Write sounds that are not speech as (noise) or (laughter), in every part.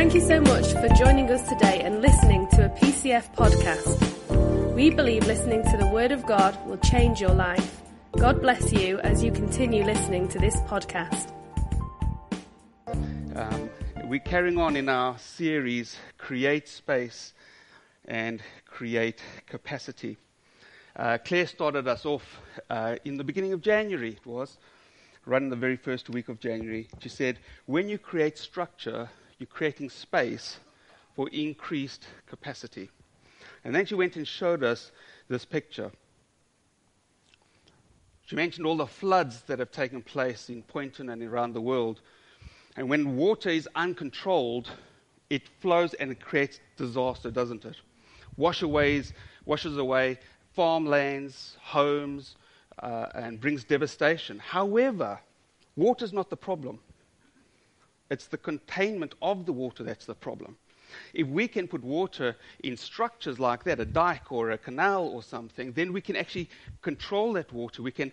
Thank you so much for joining us today and listening to a PCF podcast. We believe listening to the Word of God will change your life. God bless you as you continue listening to this podcast. Um, we're carrying on in our series, Create Space and Create Capacity. Uh, Claire started us off uh, in the beginning of January, it was, right in the very first week of January. She said, When you create structure, you're creating space for increased capacity. And then she went and showed us this picture. She mentioned all the floods that have taken place in Poynton and around the world. And when water is uncontrolled, it flows and it creates disaster, doesn't it? Washaways, washes away farmlands, homes, uh, and brings devastation. However, water is not the problem. It's the containment of the water that's the problem. If we can put water in structures like that, a dike or a canal or something, then we can actually control that water. We can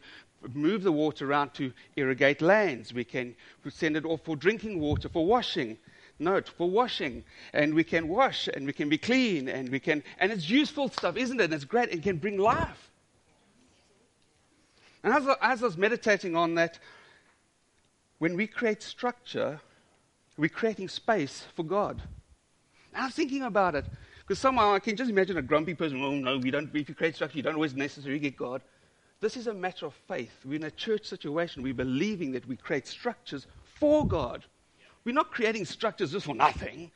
move the water around to irrigate lands. We can send it off for drinking water, for washing. Note, for washing. And we can wash and we can be clean and we can, and it's useful stuff, isn't it? And it's great. It can bring life. And as, as I was meditating on that, when we create structure, we're creating space for God. And I was thinking about it because somehow I can just imagine a grumpy person. Oh no, we don't. If you create structure, you don't always necessarily get God. This is a matter of faith. We're in a church situation. We're believing that we create structures for God. We're not creating structures just for nothing.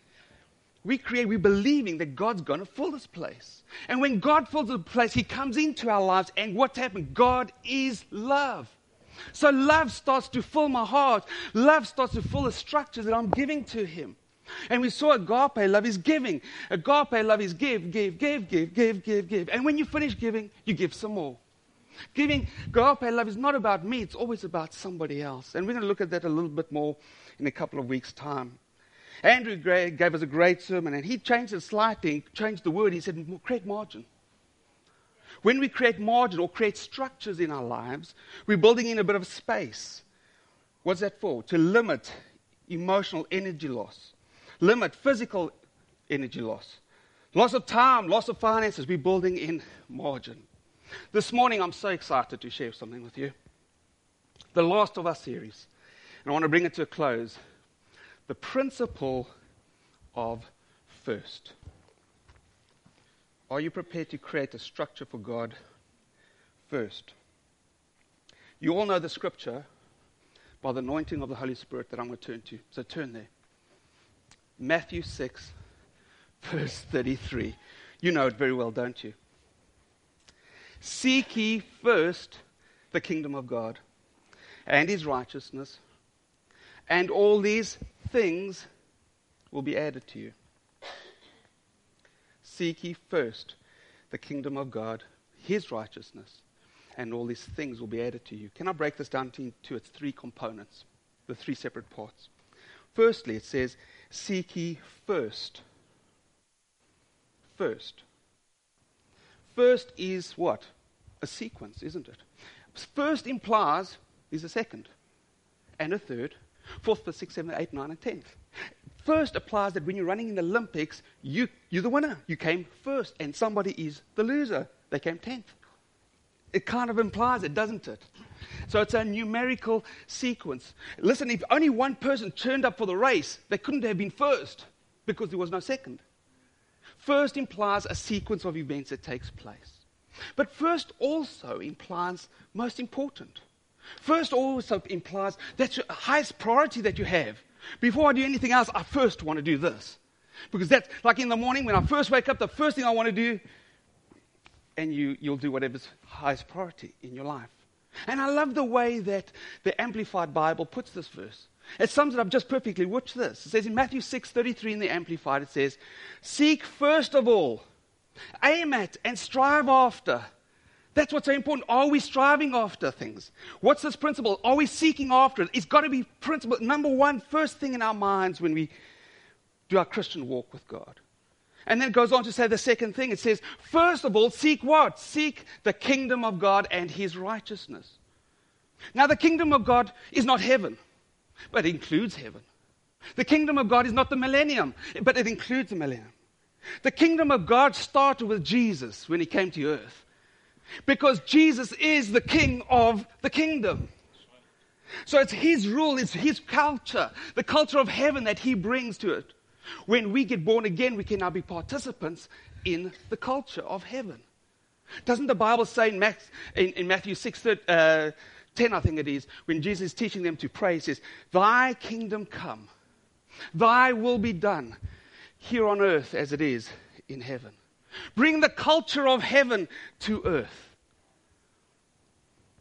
We create, we're believing that God's going to fill this place. And when God fills the place, He comes into our lives. And what's happened? God is love. So love starts to fill my heart. Love starts to fill the structures that I'm giving to Him. And we saw agape love is giving. Agape love is give, give, give, give, give, give, give. And when you finish giving, you give some more. Giving agape love is not about me, it's always about somebody else. And we're going to look at that a little bit more in a couple of weeks' time. Andrew Gray gave us a great sermon, and he changed it slightly, changed the word. He said, create margin. When we create margin or create structures in our lives, we're building in a bit of space. What's that for? To limit emotional energy loss, limit physical energy loss, loss of time, loss of finances. We're building in margin. This morning, I'm so excited to share something with you. The last of our series. And I want to bring it to a close. The principle of first. Are you prepared to create a structure for God first? You all know the scripture by the anointing of the Holy Spirit that I'm going to turn to. So turn there. Matthew 6, (laughs) verse 33. You know it very well, don't you? Seek ye first the kingdom of God and his righteousness, and all these things will be added to you. Seek ye first the kingdom of God, his righteousness, and all these things will be added to you. Can I break this down to, its three components, the three separate parts? Firstly, it says, Seek ye first. First. First is what? A sequence, isn't it? First implies is a second, and a third, fourth, fifth, sixth, seventh, eighth, ninth, and tenth. First applies that when you're running in the Olympics, you, you're the winner. You came first, and somebody is the loser. They came tenth. It kind of implies it, doesn't it? So it's a numerical sequence. Listen, if only one person turned up for the race, they couldn't have been first because there was no second. First implies a sequence of events that takes place. But first also implies most important. First also implies that's the highest priority that you have. Before I do anything else, I first want to do this. Because that's like in the morning when I first wake up, the first thing I want to do, and you, you'll do whatever's highest priority in your life. And I love the way that the Amplified Bible puts this verse. It sums it up just perfectly. Watch this. It says in Matthew 6:33 in the Amplified, it says, Seek first of all, aim at, and strive after. That's what's so important. Are we striving after things? What's this principle? Are we seeking after it? It's got to be principle number one, first thing in our minds when we do our Christian walk with God. And then it goes on to say the second thing. It says, first of all, seek what? Seek the kingdom of God and his righteousness. Now, the kingdom of God is not heaven, but it includes heaven. The kingdom of God is not the millennium, but it includes the millennium. The kingdom of God started with Jesus when he came to earth because Jesus is the king of the kingdom. So it's his rule, it's his culture, the culture of heaven that he brings to it. When we get born again, we can now be participants in the culture of heaven. Doesn't the Bible say in, Max, in, in Matthew 6, uh, 10, I think it is, when Jesus is teaching them to pray, he says, Thy kingdom come, thy will be done here on earth as it is in heaven. Bring the culture of heaven to earth.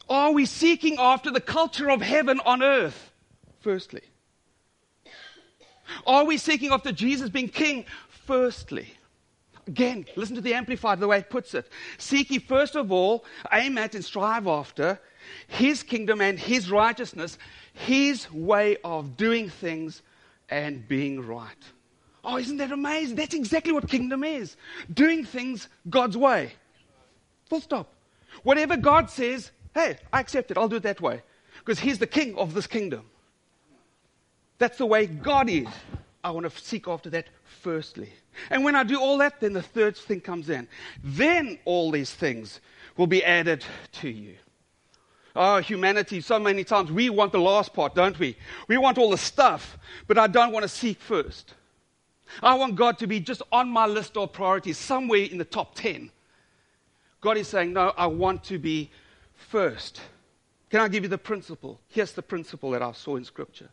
Are we seeking after the culture of heaven on earth? Firstly. Are we seeking after Jesus being king? Firstly. Again, listen to the Amplified, the way it puts it. Seek ye first of all, aim at and strive after his kingdom and his righteousness, his way of doing things and being right. Oh, isn't that amazing? That's exactly what kingdom is doing things God's way. Full stop. Whatever God says, Hey, I accept it. I'll do it that way. Because He's the king of this kingdom. That's the way God is. I want to seek after that firstly. And when I do all that, then the third thing comes in. Then all these things will be added to you. Oh, humanity, so many times we want the last part, don't we? We want all the stuff, but I don't want to seek first. I want God to be just on my list of priorities, somewhere in the top 10. God is saying, No, I want to be first. Can I give you the principle? Here's the principle that I saw in Scripture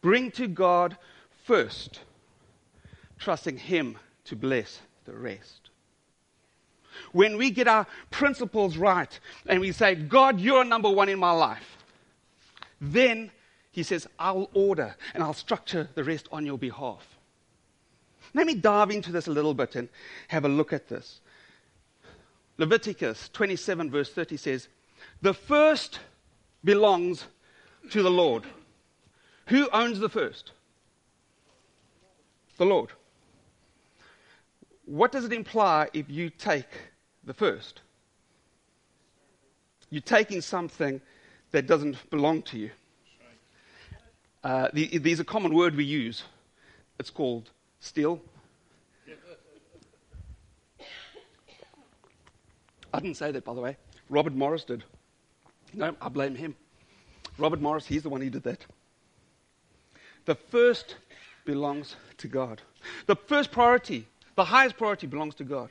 bring to God first, trusting Him to bless the rest. When we get our principles right and we say, God, you're number one in my life, then He says, I'll order and I'll structure the rest on your behalf. Let me dive into this a little bit and have a look at this. Leviticus 27, verse 30 says, the first belongs to the Lord. Who owns the first? The Lord. What does it imply if you take the first? You're taking something that doesn't belong to you. Uh, the, there's a common word we use. It's called steal. I didn't say that, by the way. Robert Morris did. No, I blame him. Robert Morris, he's the one who did that. The first belongs to God. The first priority, the highest priority belongs to God.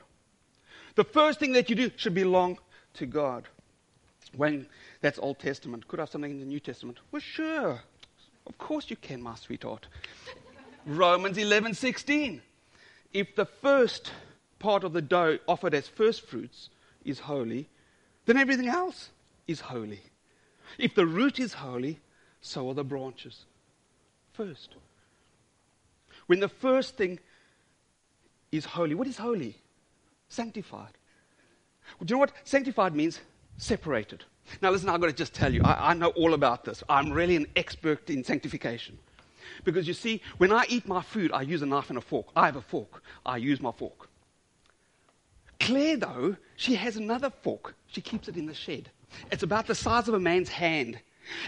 The first thing that you do should belong to God. When that's Old Testament. Could I have something in the New Testament? Well, sure. Of course you can, my sweetheart. Romans 11 16. If the first part of the dough offered as first fruits is holy, then everything else is holy. If the root is holy, so are the branches. First. When the first thing is holy, what is holy? Sanctified. do you know what sanctified means? Separated. Now, listen, I've got to just tell you, I, I know all about this. I'm really an expert in sanctification. Because you see, when I eat my food, I use a knife and a fork. I have a fork. I use my fork. Claire, though, she has another fork. She keeps it in the shed. It's about the size of a man's hand.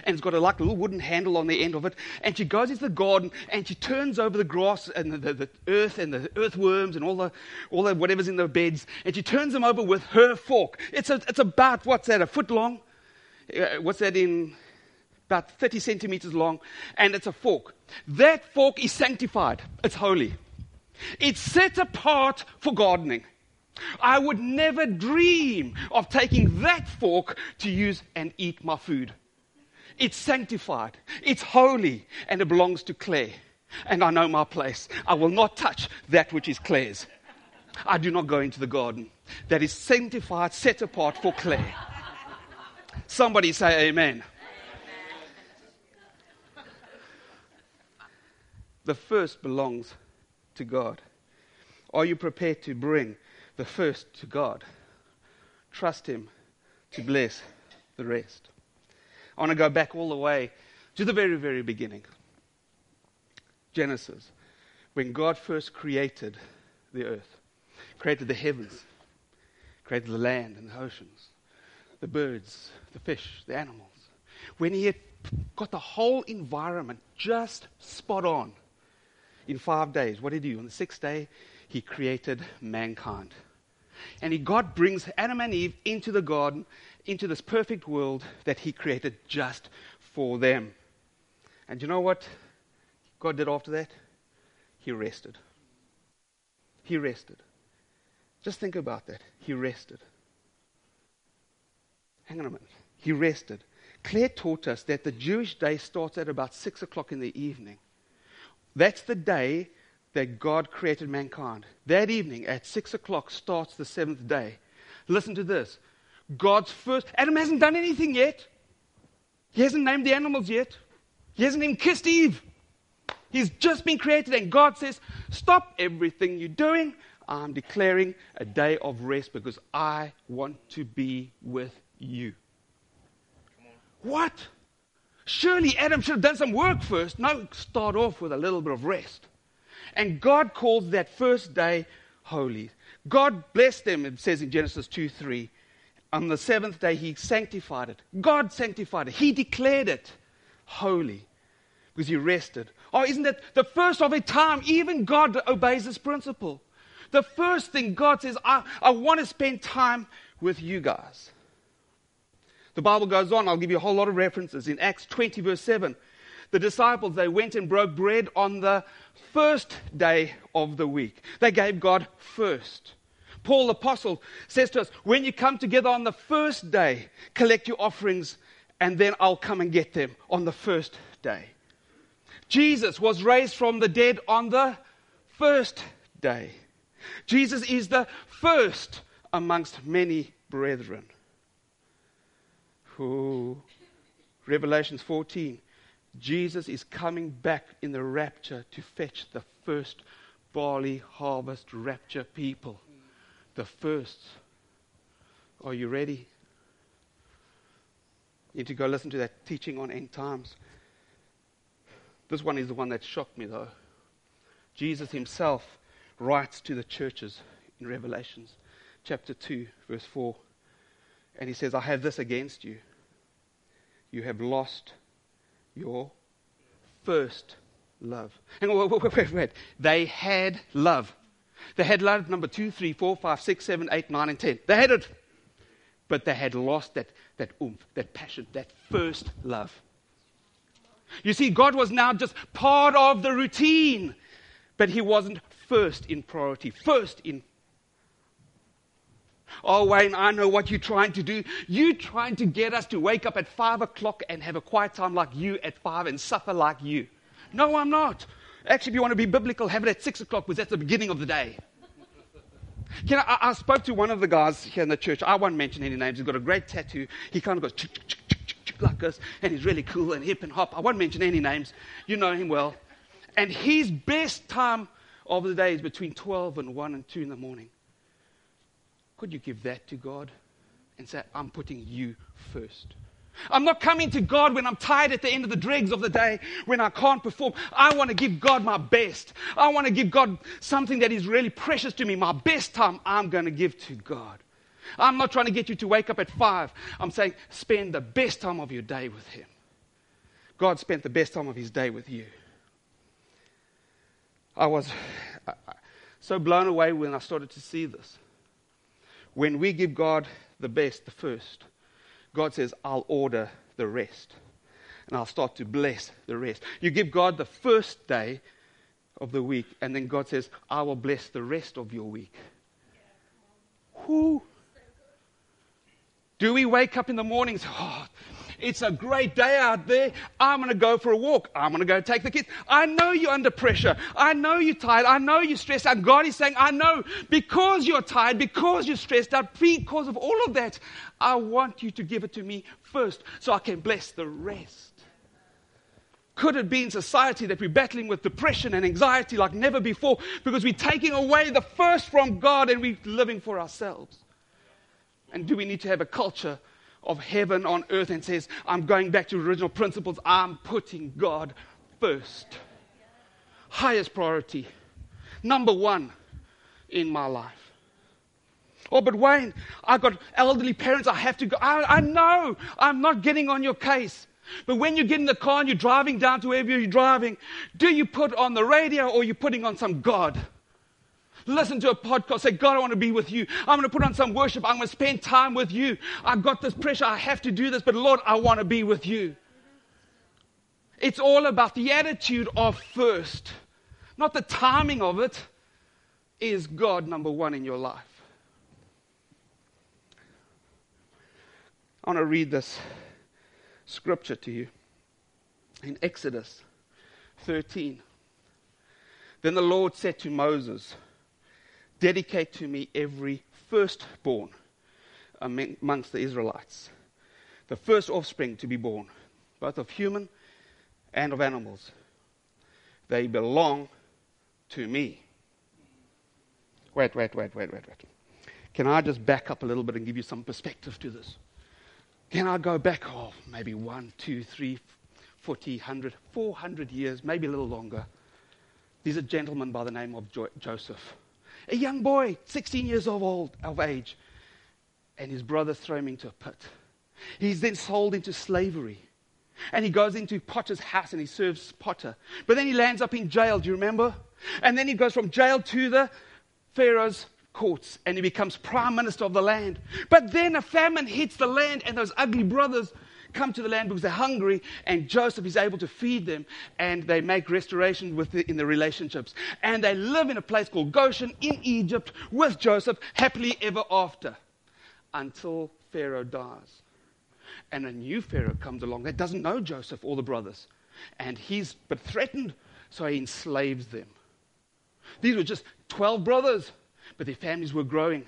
And it's got a like little wooden handle on the end of it. And she goes into the garden and she turns over the grass and the, the, the earth and the earthworms and all the, all the whatever's in the beds. And she turns them over with her fork. It's, a, it's about, what's that, a foot long? Uh, what's that in? About 30 centimeters long. And it's a fork. That fork is sanctified. It's holy. It's set apart for gardening. I would never dream of taking that fork to use and eat my food. It's sanctified, it's holy, and it belongs to Claire. And I know my place. I will not touch that which is Claire's. I do not go into the garden. That is sanctified, set apart for Claire. Somebody say amen. The first belongs to God. Are you prepared to bring the first to God. Trust Him to bless the rest. I want to go back all the way to the very, very beginning Genesis, when God first created the earth, created the heavens, created the land and the oceans, the birds, the fish, the animals. when he had got the whole environment just spot on in five days, what did he do? On the sixth day, he created mankind. And he, God brings Adam and Eve into the garden, into this perfect world that he created just for them. And you know what God did after that? He rested. He rested. Just think about that. He rested. Hang on a minute. He rested. Claire taught us that the Jewish day starts at about 6 o'clock in the evening. That's the day that God created mankind. That evening at 6 o'clock starts the seventh day. Listen to this God's first. Adam hasn't done anything yet. He hasn't named the animals yet. He hasn't even kissed Eve. He's just been created, and God says, Stop everything you're doing. I'm declaring a day of rest because I want to be with you. What? Surely Adam should have done some work first. No, start off with a little bit of rest. And God calls that first day holy. God blessed them, it says in Genesis 2 3. On the seventh day, He sanctified it. God sanctified it. He declared it holy because He rested. Oh, isn't that the first of a time? Even God obeys this principle. The first thing God says, I, I want to spend time with you guys. The Bible goes on, I'll give you a whole lot of references. In Acts 20, verse 7, the disciples, they went and broke bread on the first day of the week. They gave God first. Paul the apostle says to us, when you come together on the first day, collect your offerings, and then I'll come and get them on the first day. Jesus was raised from the dead on the first day. Jesus is the first amongst many brethren. Ooh. Revelations 14. Jesus is coming back in the rapture to fetch the first barley harvest rapture people. The first. Are you ready? You need to go listen to that teaching on end times. This one is the one that shocked me, though. Jesus himself writes to the churches in Revelations chapter 2, verse 4. And he says, I have this against you. You have lost your first love. Hang on, wait, wait, wait, wait. They had love. They had love number two, three, four, five, six, seven, eight, nine, and ten. They had it. But they had lost that, that oomph, that passion, that first love. You see, God was now just part of the routine, but He wasn't first in priority, first in Oh, Wayne, I know what you're trying to do. You're trying to get us to wake up at five o'clock and have a quiet time like you at five and suffer like you. No, I'm not. Actually, if you want to be biblical, have it at six o'clock because that's the beginning of the day. You know, I, I, spoke to one of the guys here in the church. I won't mention any names. He's got a great tattoo. He kind of goes like this, and he's really cool and hip and hop. I won't mention any names. You know him well. And his best time of the day is between 12 and 1 and 2 in the morning. Could you give that to God and say, I'm putting you first? I'm not coming to God when I'm tired at the end of the dregs of the day, when I can't perform. I want to give God my best. I want to give God something that is really precious to me. My best time I'm going to give to God. I'm not trying to get you to wake up at five. I'm saying spend the best time of your day with Him. God spent the best time of His day with you. I was so blown away when I started to see this. When we give God the best, the first, God says, I'll order the rest. And I'll start to bless the rest. You give God the first day of the week, and then God says, I will bless the rest of your week. Who? Do we wake up in the mornings? Oh, it's a great day out there. I'm going to go for a walk. I'm going to go take the kids. I know you're under pressure. I know you're tired. I know you're stressed out. God is saying, I know because you're tired, because you're stressed out, because of all of that, I want you to give it to me first so I can bless the rest. Could it be in society that we're battling with depression and anxiety like never before because we're taking away the first from God and we're living for ourselves? And do we need to have a culture of heaven on earth and says, I'm going back to original principles. I'm putting God first. Highest priority. Number one in my life. Oh, but Wayne, I've got elderly parents. I have to go. I, I know I'm not getting on your case. But when you get in the car and you're driving down to wherever you're driving, do you put on the radio or are you putting on some God? Listen to a podcast. Say, God, I want to be with you. I'm going to put on some worship. I'm going to spend time with you. I've got this pressure. I have to do this. But Lord, I want to be with you. It's all about the attitude of first, not the timing of it. Is God number one in your life? I want to read this scripture to you in Exodus 13. Then the Lord said to Moses, Dedicate to me every firstborn amongst the Israelites, the first offspring to be born, both of human and of animals. They belong to me. Wait, wait, wait, wait, wait, wait. Can I just back up a little bit and give you some perspective to this? Can I go back, oh, maybe one, two, three, 40, 100, 400 years, maybe a little longer? There's a gentleman by the name of jo- Joseph a young boy, 16 years of old of age, and his brothers throw him into a pit. He's then sold into slavery. And he goes into Potter's house and he serves Potter. But then he lands up in jail, do you remember? And then he goes from jail to the Pharaoh's courts and he becomes prime minister of the land. But then a famine hits the land and those ugly brothers come to the land because they're hungry, and Joseph is able to feed them, and they make restoration in the relationships. And they live in a place called Goshen in Egypt with Joseph, happily ever after, until Pharaoh dies. And a new Pharaoh comes along that doesn't know Joseph or the brothers, and he's but threatened, so he enslaves them. These were just 12 brothers, but their families were growing.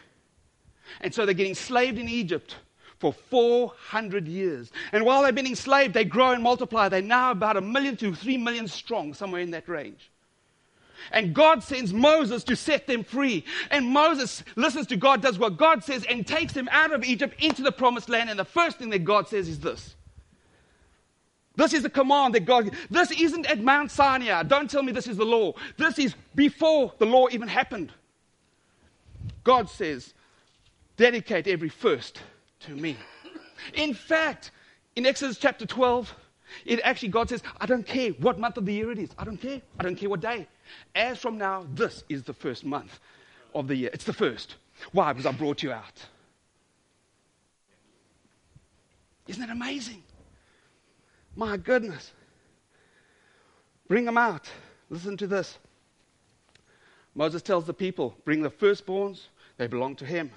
And so they're getting enslaved in Egypt for 400 years. And while they've been enslaved, they grow and multiply. They're now about a million to three million strong, somewhere in that range. And God sends Moses to set them free. And Moses listens to God, does what God says, and takes them out of Egypt into the promised land. And the first thing that God says is this. This is the command that God. This isn't at Mount Sinai. Don't tell me this is the law. This is before the law even happened. God says, dedicate every first to me. In fact, in Exodus chapter 12, it actually, God says, I don't care what month of the year it is. I don't care. I don't care what day. As from now, this is the first month of the year. It's the first. Why? Because I brought you out. Isn't that amazing? My goodness. Bring them out. Listen to this. Moses tells the people, bring the firstborns, they belong to him.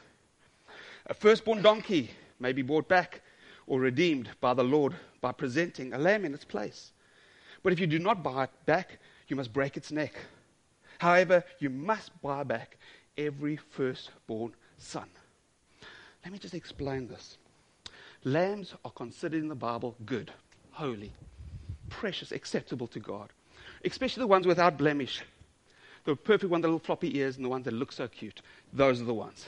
A firstborn donkey may be bought back or redeemed by the Lord by presenting a lamb in its place. But if you do not buy it back, you must break its neck. However, you must buy back every firstborn son. Let me just explain this. Lambs are considered in the Bible good, holy, precious, acceptable to God, especially the ones without blemish. The perfect one, the little floppy ears, and the ones that look so cute. Those are the ones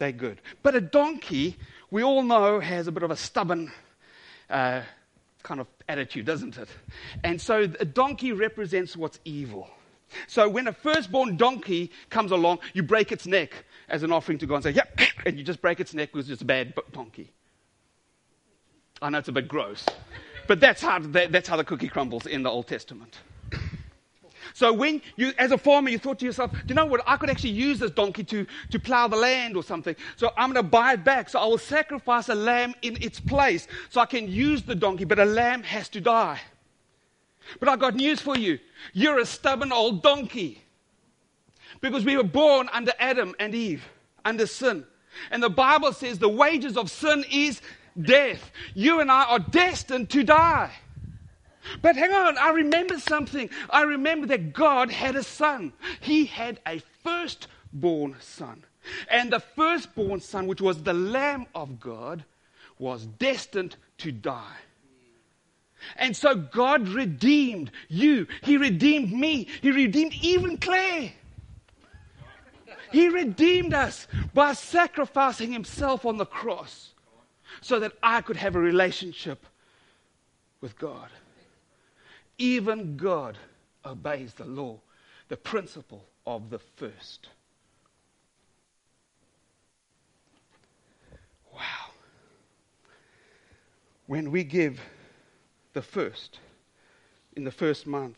they're good. But a donkey, we all know, has a bit of a stubborn uh, kind of attitude, doesn't it? And so a donkey represents what's evil. So when a firstborn donkey comes along, you break its neck as an offering to God and say, yep, and you just break its neck because it's a bad donkey. I know it's a bit gross, but that's how, that's how the cookie crumbles in the Old Testament. So when you, as a farmer, you thought to yourself, do you know what? I could actually use this donkey to, to plow the land or something. So I'm going to buy it back. So I will sacrifice a lamb in its place so I can use the donkey, but a lamb has to die. But I've got news for you. You're a stubborn old donkey. Because we were born under Adam and Eve, under sin. And the Bible says the wages of sin is death. You and I are destined to die. But hang on, I remember something. I remember that God had a son. He had a firstborn son. And the firstborn son, which was the Lamb of God, was destined to die. And so God redeemed you. He redeemed me. He redeemed even Claire. He redeemed us by sacrificing himself on the cross so that I could have a relationship with God. Even God obeys the law, the principle of the first. Wow. When we give the first, in the first month,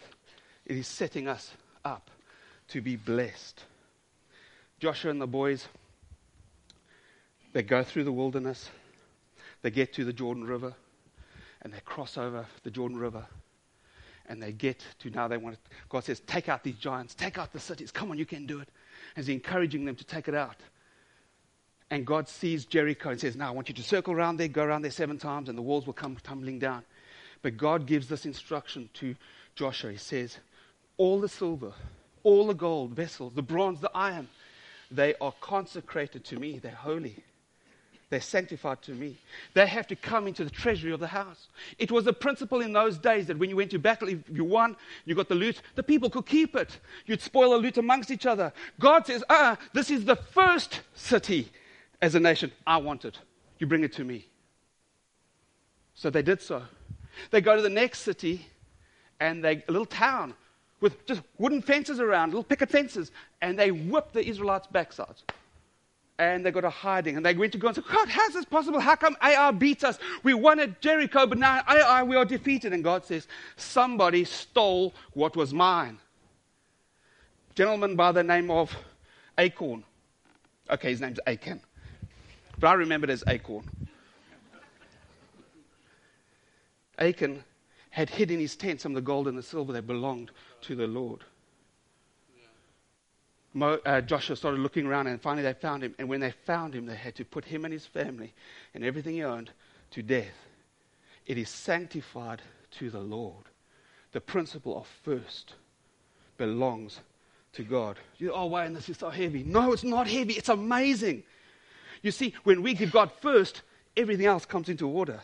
it is setting us up to be blessed. Joshua and the boys, they go through the wilderness, they get to the Jordan River, and they cross over the Jordan River. And they get to now they want to, God says, take out these giants, take out the cities. Come on, you can do it. As He's encouraging them to take it out. And God sees Jericho and says, Now I want you to circle around there, go around there seven times, and the walls will come tumbling down. But God gives this instruction to Joshua. He says, All the silver, all the gold vessels, the bronze, the iron, they are consecrated to me. They're holy. They're sanctified to me. They have to come into the treasury of the house. It was a principle in those days that when you went to battle, if you won, you got the loot, the people could keep it. You'd spoil the loot amongst each other. God says, ah, this is the first city as a nation. I want it. You bring it to me. So they did so. They go to the next city and they, a little town with just wooden fences around, little picket fences, and they whip the Israelites' backsides and they got a hiding. And they went to God and said, God, how's this possible? How come Ai beats us? We won at Jericho, but now Ai, we are defeated. And God says, somebody stole what was mine. Gentleman by the name of Acorn. Okay, his name's Achan. But I remember it as Acorn. Achan had hid in his tent some of the gold and the silver that belonged to the Lord. Mo, uh, Joshua started looking around and finally they found him. And when they found him, they had to put him and his family and everything he owned to death. It is sanctified to the Lord. The principle of first belongs to God. You, oh, why? And this is so heavy. No, it's not heavy. It's amazing. You see, when we give God first, everything else comes into order.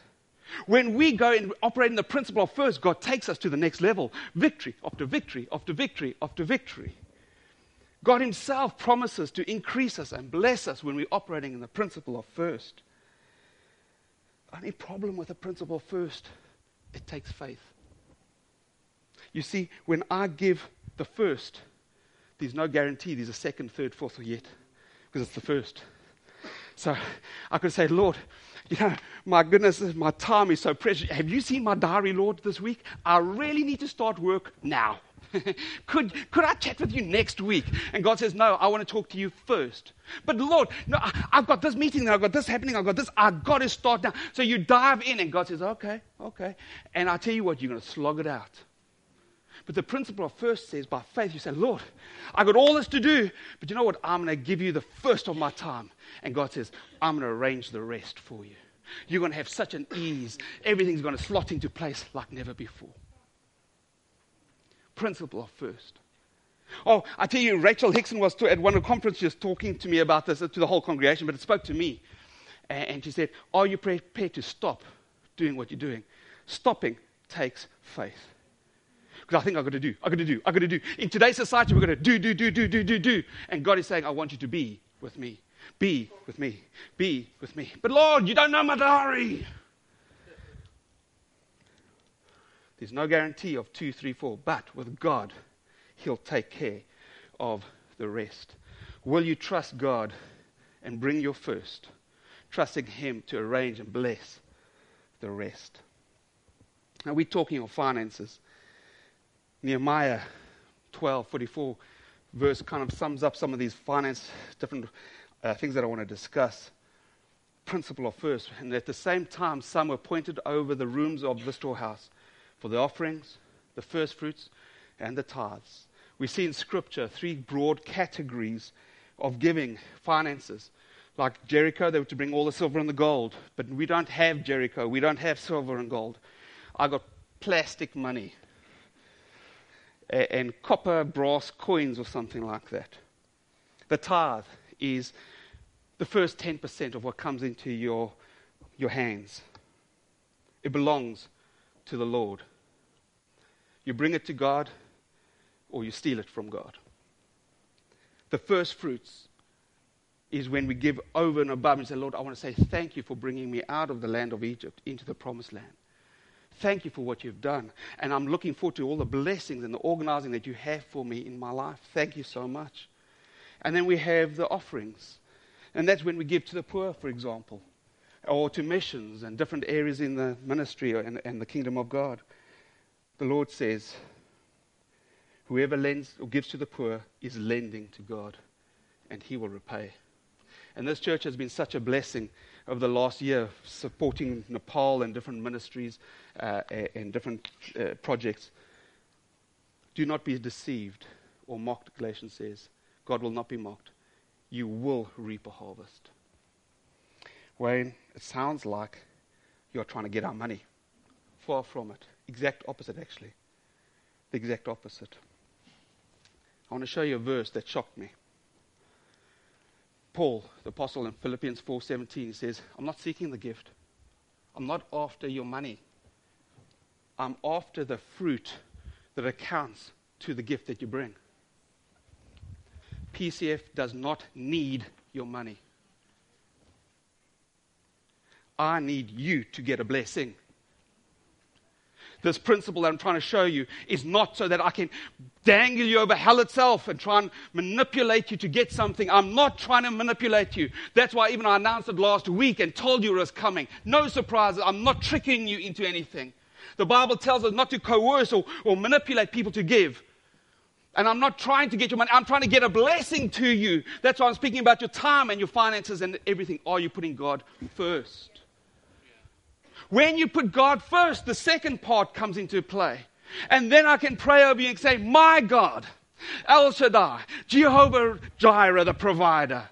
When we go and operate in the principle of first, God takes us to the next level victory after victory after victory after victory. God Himself promises to increase us and bless us when we're operating in the principle of first. Only problem with the principle of first, it takes faith. You see, when I give the first, there's no guarantee there's a second, third, fourth, or yet, because it's the first. So I could say, Lord, you know, my goodness, my time is so precious. Have you seen my diary, Lord, this week? I really need to start work now. (laughs) could, could I chat with you next week? And God says, No, I want to talk to you first. But Lord, no, I, have got this meeting, I've got this happening, I've got this, I've got to start now. So you dive in, and God says, Okay, okay. And I tell you what, you're going to slog it out. But the principle of first says, by faith, you say, Lord, I've got all this to do, but you know what? I'm going to give you the first of my time. And God says, I'm going to arrange the rest for you. You're going to have such an ease. Everything's going to slot into place like never before principle of first. Oh, I tell you, Rachel Hickson was to, at one of the conferences talking to me about this uh, to the whole congregation, but it spoke to me. And she said, Are you prepared to stop doing what you're doing? Stopping takes faith. Because I think I've got to do, I've got to do, I've got to do. In today's society, we're going to do, do, do, do, do, do, do. And God is saying, I want you to be with me. Be with me. Be with me. But Lord, you don't know my diary. There's no guarantee of two, three, four, but with God, He'll take care of the rest. Will you trust God and bring your first, trusting Him to arrange and bless the rest? Now, we're talking of finances. Nehemiah 12:44 verse kind of sums up some of these finance different uh, things that I want to discuss. Principle of first, and at the same time, some were pointed over the rooms of the storehouse for the offerings, the first fruits, and the tithes. We see in Scripture three broad categories of giving finances. Like Jericho, they were to bring all the silver and the gold, but we don't have Jericho. We don't have silver and gold. I got plastic money and copper, brass coins, or something like that. The tithe is the first 10% of what comes into your, your hands. It belongs to the Lord. You bring it to God or you steal it from God. The first fruits is when we give over and above and say, Lord, I want to say thank you for bringing me out of the land of Egypt into the promised land. Thank you for what you've done. And I'm looking forward to all the blessings and the organizing that you have for me in my life. Thank you so much. And then we have the offerings. And that's when we give to the poor, for example. Or to missions and different areas in the ministry and, and the kingdom of God. The Lord says, Whoever lends or gives to the poor is lending to God, and He will repay. And this church has been such a blessing over the last year, supporting Nepal and different ministries uh, and different uh, projects. Do not be deceived or mocked, Galatians says. God will not be mocked. You will reap a harvest. Wayne, it sounds like you're trying to get our money. Far from it. Exact opposite, actually. The exact opposite. I want to show you a verse that shocked me. Paul, the apostle in Philippians 4:17 says, "I'm not seeking the gift. I'm not after your money. I'm after the fruit that accounts to the gift that you bring." PCF does not need your money. I need you to get a blessing. This principle that I'm trying to show you is not so that I can dangle you over hell itself and try and manipulate you to get something. I'm not trying to manipulate you. That's why even I announced it last week and told you it was coming. No surprises. I'm not tricking you into anything. The Bible tells us not to coerce or, or manipulate people to give. And I'm not trying to get your money. I'm trying to get a blessing to you. That's why I'm speaking about your time and your finances and everything. Are you putting God first? When you put God first, the second part comes into play. And then I can pray over you and say, My God, El Shaddai, Jehovah Jireh, the provider.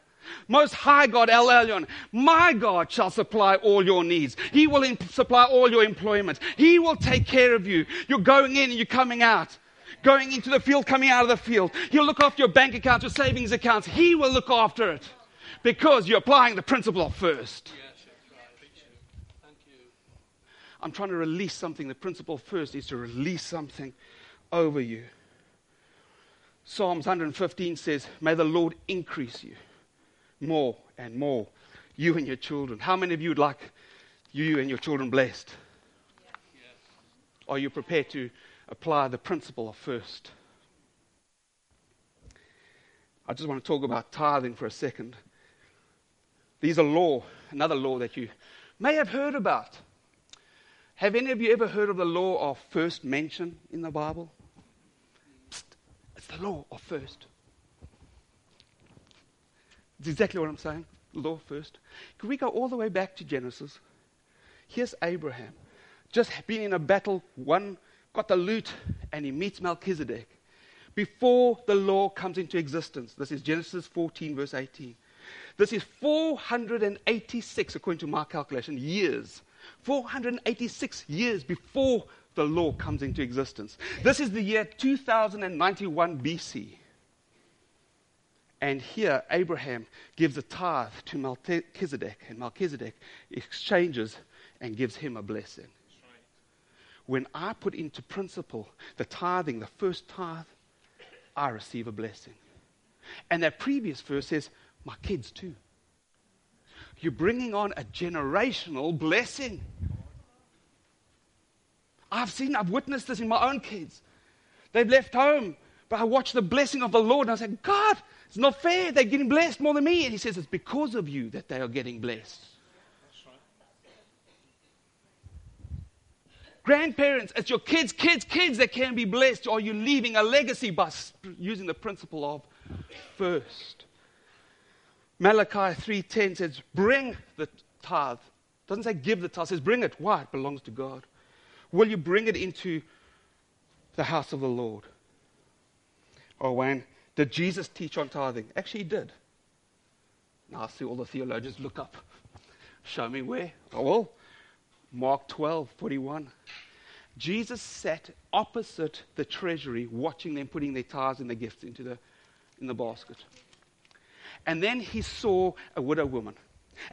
Most High God, El Elyon, my God shall supply all your needs. He will imp- supply all your employment. He will take care of you. You're going in and you're coming out. Going into the field, coming out of the field. He'll look after your bank accounts, your savings accounts. He will look after it because you're applying the principle of first. Yeah. I'm trying to release something. The principle first is to release something over you. Psalms 115 says, May the Lord increase you more and more, you and your children. How many of you would like you and your children blessed? Are you prepared to apply the principle of first? I just want to talk about tithing for a second. These are law, another law that you may have heard about. Have any of you ever heard of the law of first mention in the Bible? Psst, it's the law of first. It's exactly what I'm saying. Law first. Can we go all the way back to Genesis? Here's Abraham, just been in a battle, won, got the loot, and he meets Melchizedek. Before the law comes into existence, this is Genesis 14, verse 18. This is 486, according to my calculation, years 486 years before the law comes into existence. This is the year 2091 BC. And here, Abraham gives a tithe to Melchizedek, and Melchizedek exchanges and gives him a blessing. When I put into principle the tithing, the first tithe, I receive a blessing. And that previous verse says, My kids too you're bringing on a generational blessing. I've seen, I've witnessed this in my own kids. They've left home, but I watch the blessing of the Lord and I say, God, it's not fair. They're getting blessed more than me. And He says, It's because of you that they are getting blessed. Grandparents, it's your kids, kids, kids that can be blessed. Or are you leaving a legacy by using the principle of first? Malachi 3:10 says, "Bring the tithe." Doesn't say give the tithe, says bring it. Why? It belongs to God. Will you bring it into the house of the Lord? Oh, or when did Jesus teach on tithing? Actually, he did. Now I see all the theologians look up. Show me where. Oh well. Mark 12, 41. Jesus sat opposite the treasury, watching them putting their tithes and their gifts into the, in the basket. And then he saw a widow woman.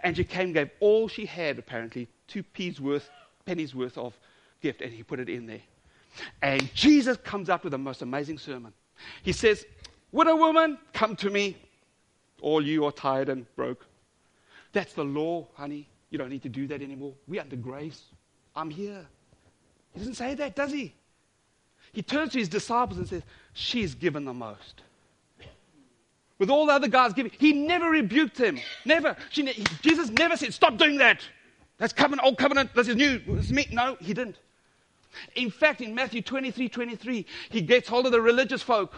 And she came, gave all she had, apparently, two peas worth, pennies worth of gift, and he put it in there. And Jesus comes up with the most amazing sermon. He says, Widow woman, come to me. All you are tired and broke. That's the law, honey. You don't need to do that anymore. We're under grace. I'm here. He doesn't say that, does he? He turns to his disciples and says, She's given the most with all the other guys giving. He never rebuked him. Never. She, Jesus never said, Stop doing that. That's covenant, old covenant, this is new. Is me. No, he didn't. In fact, in Matthew 23 23, he gets hold of the religious folk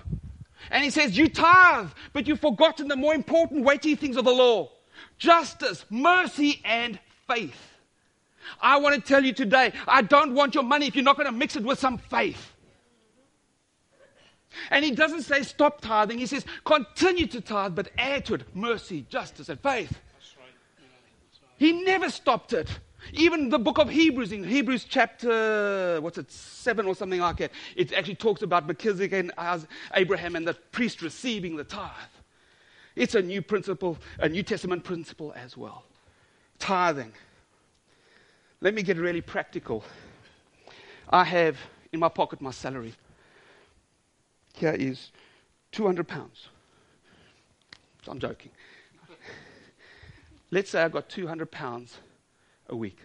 and he says, You tithe, but you've forgotten the more important, weighty things of the law justice, mercy, and faith. I want to tell you today, I don't want your money if you're not going to mix it with some faith. And he doesn't say stop tithing, he says continue to tithe, but add to it mercy, justice, and faith. He never stopped it. Even the book of Hebrews, in Hebrews chapter, what's it, 7 or something like that, it actually talks about Melchizedek and Abraham and the priest receiving the tithe. It's a new principle, a New Testament principle as well. Tithing. Let me get really practical. I have in my pocket my salary. Here is 200 pounds. I'm joking. Let's say I've got 200 pounds a week.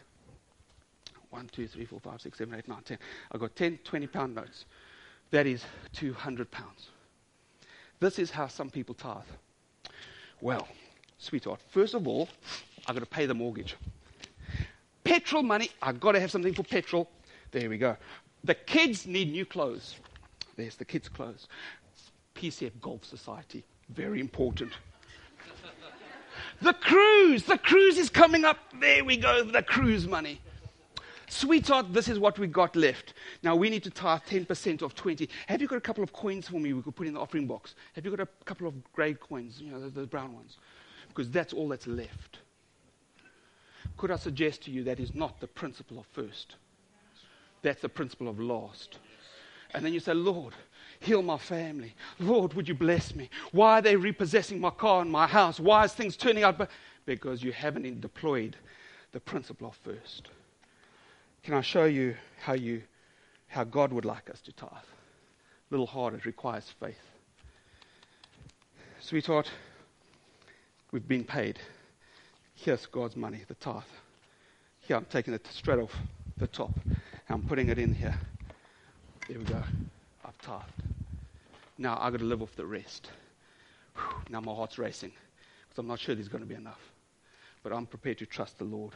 1, 2, 3, 4, 5, 6, 7, 8, 9, 10. I've got 10, 20 pound notes. That is 200 pounds. This is how some people tithe. Well, sweetheart, first of all, I've got to pay the mortgage. Petrol money, I've got to have something for petrol. There we go. The kids need new clothes. There's the kids' clothes. PCF Golf Society, very important. the cruise, the cruise is coming up. There we go, the cruise money. Sweetheart, this is what we got left. Now we need to tithe 10% of 20. Have you got a couple of coins for me we could put in the offering box? Have you got a couple of grey coins, you know, the, the brown ones? Because that's all that's left. Could I suggest to you that is not the principle of first? That's the principle of last. And then you say, Lord, heal my family. Lord, would you bless me? Why are they repossessing my car and my house? Why is things turning out? Because you haven't deployed the principle of first. Can I show you how you how God would like us to tithe? A little hard, it requires faith. Sweetheart, we've been paid. Here's God's money, the tithe. Here, I'm taking it straight off the top. I'm putting it in here. There we go. I've tithed. Now I've got to live off the rest. Whew, now my heart's racing because I'm not sure there's going to be enough. But I'm prepared to trust the Lord.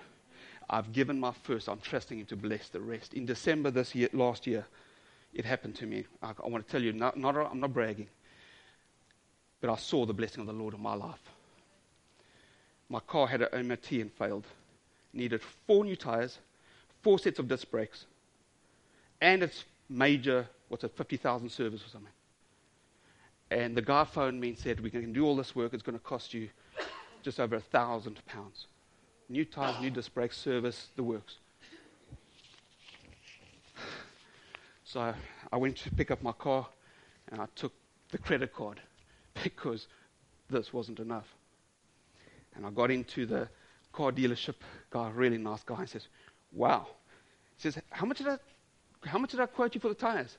I've given my first. I'm trusting Him to bless the rest. In December this year, last year, it happened to me. I, I want to tell you, not, not, I'm not bragging, but I saw the blessing of the Lord in my life. My car had an MOT and failed. Needed four new tires, four sets of disc brakes, and its major, what's it, 50,000 service or something. And the guy phoned me and said, We can do all this work. It's going to cost you just over a thousand pounds new tires, new disc brakes, service, the works. So I went to pick up my car and I took the credit card (laughs) because this wasn't enough. And I got into the car dealership guy, really nice guy, and says, Wow. He says, How much did I how much did I quote you for the tires?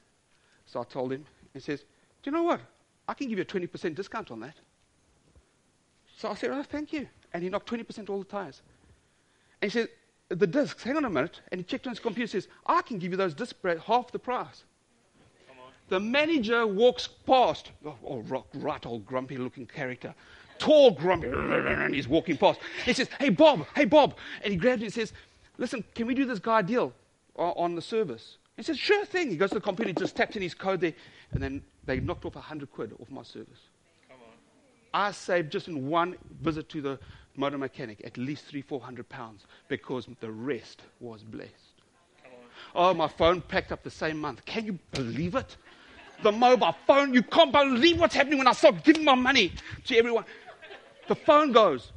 So I told him, he says, Do you know what? I can give you a 20% discount on that. So I said, Oh, thank you. And he knocked 20% all the tires. And he said, the discs, hang on a minute. And he checked on his computer and says, I can give you those discs for half the price. The manager walks past, oh, oh, right old grumpy looking character, tall grumpy, and he's walking past. He says, Hey Bob, hey Bob. And he grabs me and says, Listen, can we do this guy deal on the service? He says, Sure thing. He goes to the computer, he just taps in his code there, and then they knocked off a hundred quid off my service. I saved just in one visit to the motor mechanic at least three, four hundred pounds because the rest was blessed. Oh, my phone packed up the same month. Can you believe it? The mobile phone, you can't believe what's happening when I start giving my money to everyone. The phone goes.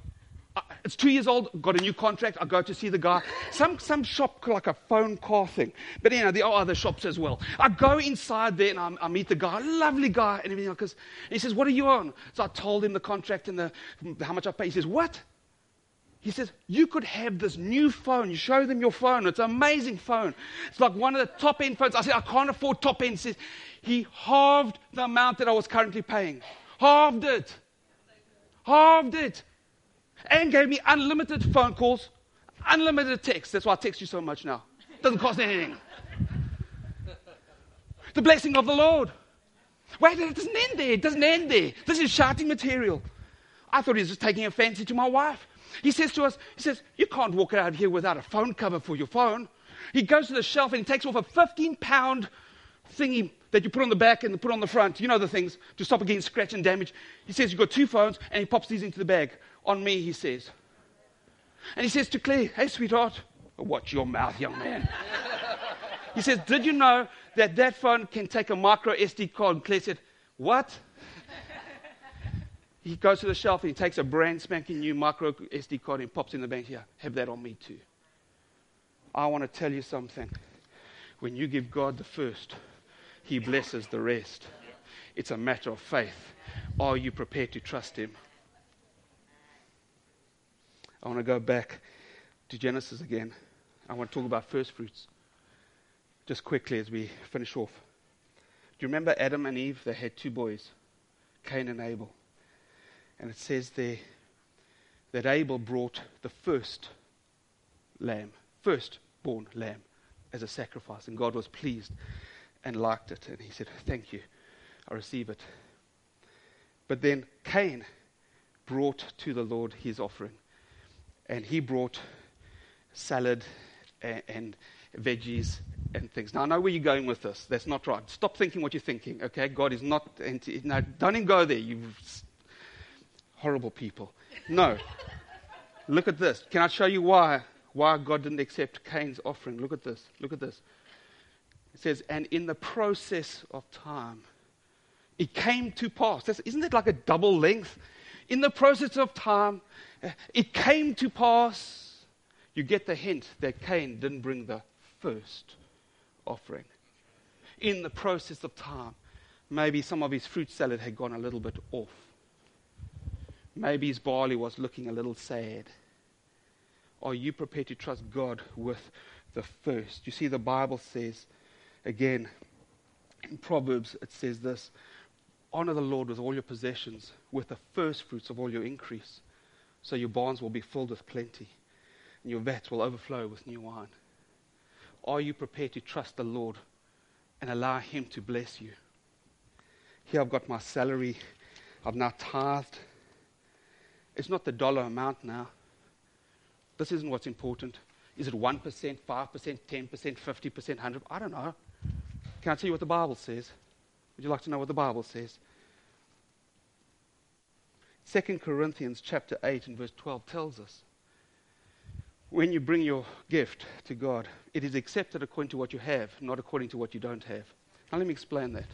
It's two years old, got a new contract. I go to see the guy. Some, some shop, like a phone car thing. But you know, there are other shops as well. I go inside there and I, I meet the guy, lovely guy, and everything. Like he says, What are you on? So I told him the contract and the, how much I pay. He says, What? He says, You could have this new phone. You show them your phone. It's an amazing phone. It's like one of the top end phones. I said, I can't afford top end. He says, He halved the amount that I was currently paying. Halved it. Halved it. And gave me unlimited phone calls, unlimited text. That's why I text you so much now. Doesn't cost anything. the blessing of the Lord. Wait, it doesn't end there. It doesn't end there. This is shouting material. I thought he was just taking a fancy to my wife. He says to us, he says, you can't walk out of here without a phone cover for your phone. He goes to the shelf and he takes off a 15 pound thingy that you put on the back and put on the front. You know the things to stop against scratch and damage. He says, You've got two phones, and he pops these into the bag. On me, he says. And he says to Claire, Hey, sweetheart, watch your mouth, young man. (laughs) he says, Did you know that that phone can take a micro SD card? And Claire said, What? he goes to the shelf and he takes a brand spanking new micro SD card and pops in the bank here. Have that on me too. I want to tell you something. When you give God the first, He blesses the rest. It's a matter of faith. Are you prepared to trust Him? I want to go back to Genesis again. I want to talk about first fruits just quickly as we finish off. Do you remember Adam and Eve? They had two boys, Cain and Abel. And it says there that Abel brought the first lamb, firstborn lamb, as a sacrifice. And God was pleased and liked it. And he said, Thank you, I receive it. But then Cain brought to the Lord his offering. And he brought salad and, and veggies and things. Now, I know where you're going with this. That's not right. Stop thinking what you're thinking, okay? God is not. Anti- don't even go there. You horrible people. No. (laughs) Look at this. Can I show you why? Why God didn't accept Cain's offering? Look at this. Look at this. It says, and in the process of time, it came to pass. That's, isn't it like a double length? In the process of time, it came to pass. You get the hint that Cain didn't bring the first offering. In the process of time, maybe some of his fruit salad had gone a little bit off. Maybe his barley was looking a little sad. Are you prepared to trust God with the first? You see, the Bible says, again, in Proverbs, it says this Honor the Lord with all your possessions, with the first fruits of all your increase, so your barns will be filled with plenty, and your vats will overflow with new wine. Are you prepared to trust the Lord and allow Him to bless you? Here I've got my salary, I've now tithed. It's not the dollar amount now. This isn't what's important. Is it 1%, 5%, 10%, 50%, 100 I don't know. Can I tell you what the Bible says? Would you like to know what the Bible says? 2 Corinthians chapter 8 and verse 12 tells us when you bring your gift to God, it is accepted according to what you have, not according to what you don't have. Now, let me explain that.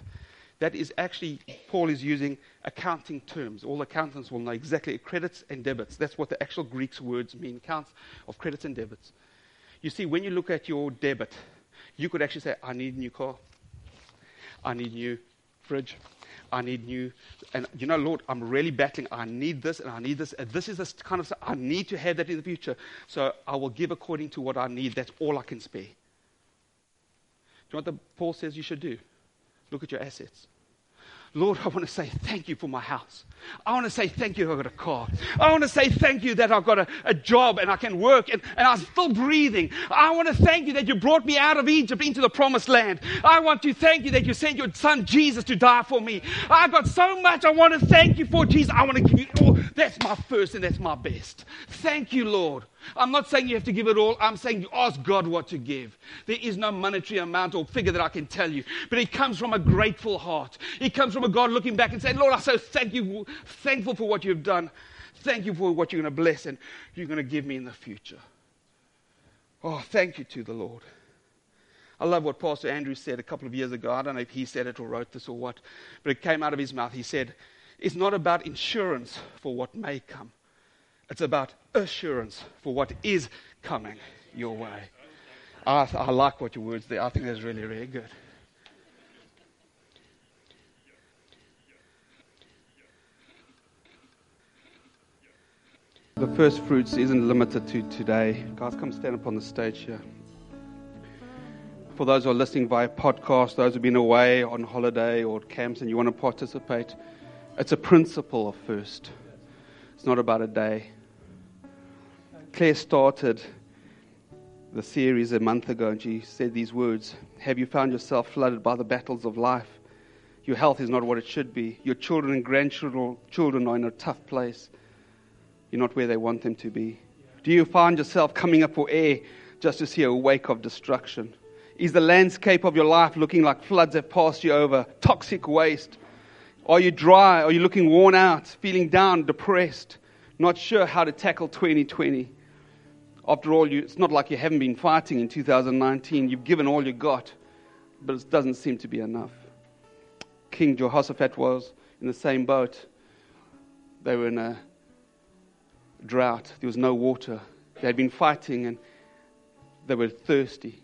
That is actually, Paul is using accounting terms. All accountants will know exactly credits and debits. That's what the actual Greek words mean counts of credits and debits. You see, when you look at your debit, you could actually say, I need a new car, I need a new fridge, I need new. And you know, Lord, I'm really battling. I need this and I need this. And this is the kind of stuff I need to have that in the future. So I will give according to what I need. That's all I can spare. Do you know what the, Paul says you should do? Look at your assets. Lord, I want to say thank you for my house. I want to say thank you I've got a car. I want to say thank you that I've got a, a job and I can work and, and I'm still breathing. I want to thank you that you brought me out of Egypt into the promised land. I want to thank you that you sent your son Jesus to die for me. I've got so much I want to thank you for, Jesus. I want to give you all. That's my first and that's my best. Thank you, Lord. I'm not saying you have to give it all. I'm saying you ask God what to give. There is no monetary amount or figure that I can tell you, but it comes from a grateful heart. It comes from a God looking back and saying, Lord, I'm so thank you, thankful for what you've done. Thank you for what you're going to bless and you're going to give me in the future. Oh, thank you to the Lord. I love what Pastor Andrew said a couple of years ago. I don't know if he said it or wrote this or what, but it came out of his mouth. He said, It's not about insurance for what may come, it's about assurance for what is coming your way. I, I like what your words there. I think that's really, really good. The first fruits isn't limited to today. Guys, come stand up on the stage here. For those who are listening via podcast, those who've been away on holiday or camps and you want to participate, it's a principle of first. It's not about a day. Claire started the series a month ago and she said these words Have you found yourself flooded by the battles of life? Your health is not what it should be. Your children and grandchildren children are in a tough place. you're not where they want them to be? Do you find yourself coming up for air just to see a wake of destruction? Is the landscape of your life looking like floods have passed you over, toxic waste? Are you dry? Are you looking worn out, feeling down, depressed, not sure how to tackle 2020? After all, you, it's not like you haven't been fighting in 2019. You've given all you got, but it doesn't seem to be enough. King Jehoshaphat was in the same boat. They were in a drought, there was no water. They had been fighting and they were thirsty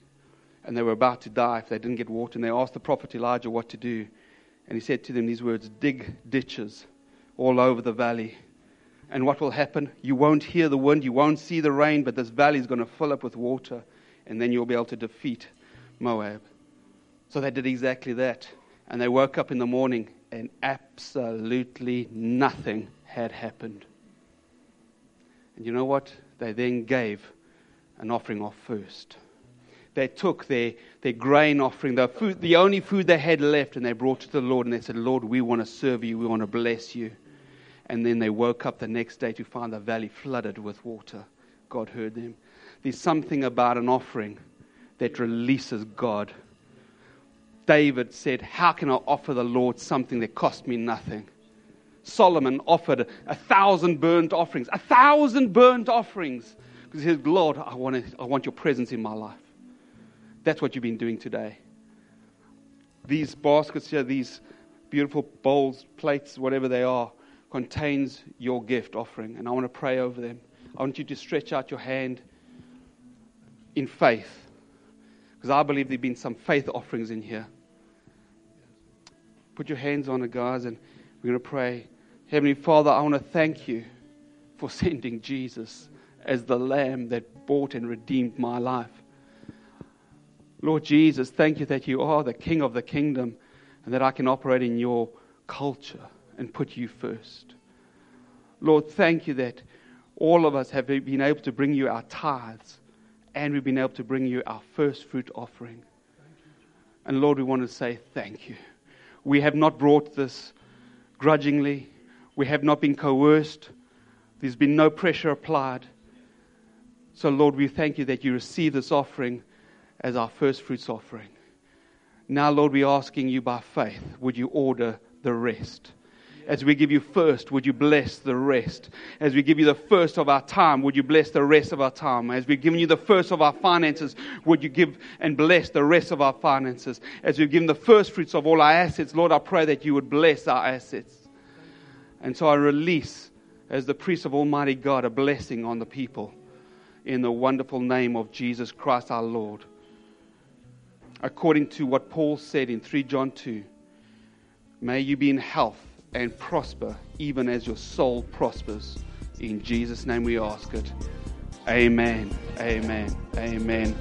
and they were about to die if they didn't get water. And they asked the prophet Elijah what to do. And he said to them these words Dig ditches all over the valley. And what will happen? You won't hear the wind, you won't see the rain, but this valley is going to fill up with water. And then you'll be able to defeat Moab. So they did exactly that. And they woke up in the morning and absolutely nothing had happened. And you know what? They then gave an offering off first. They took their, their grain offering, the, food, the only food they had left, and they brought it to the Lord and they said, Lord, we want to serve you, we want to bless you. And then they woke up the next day to find the valley flooded with water. God heard them. There's something about an offering that releases God. David said, How can I offer the Lord something that cost me nothing? Solomon offered a thousand burnt offerings, a thousand burnt offerings. Because he said, Lord, I want, to, I want your presence in my life. That's what you've been doing today. These baskets here, these beautiful bowls, plates, whatever they are, contains your gift offering. And I want to pray over them. I want you to stretch out your hand in faith. Because I believe there have been some faith offerings in here. Put your hands on it, guys, and we're going to pray. Heavenly Father, I want to thank you for (laughs) sending Jesus as the Lamb that bought and redeemed my life. Lord Jesus, thank you that you are the King of the kingdom and that I can operate in your culture and put you first. Lord, thank you that all of us have been able to bring you our tithes and we've been able to bring you our first fruit offering. And Lord, we want to say thank you. We have not brought this grudgingly, we have not been coerced, there's been no pressure applied. So, Lord, we thank you that you receive this offering as our first fruits offering. Now, Lord, we're asking you by faith, would you order the rest? As we give you first, would you bless the rest? As we give you the first of our time, would you bless the rest of our time? As we've given you the first of our finances, would you give and bless the rest of our finances? As we've given the first fruits of all our assets, Lord, I pray that you would bless our assets. And so I release, as the priest of Almighty God, a blessing on the people in the wonderful name of Jesus Christ our Lord. According to what Paul said in 3 John 2, may you be in health and prosper even as your soul prospers. In Jesus' name we ask it. Amen. Amen. Amen.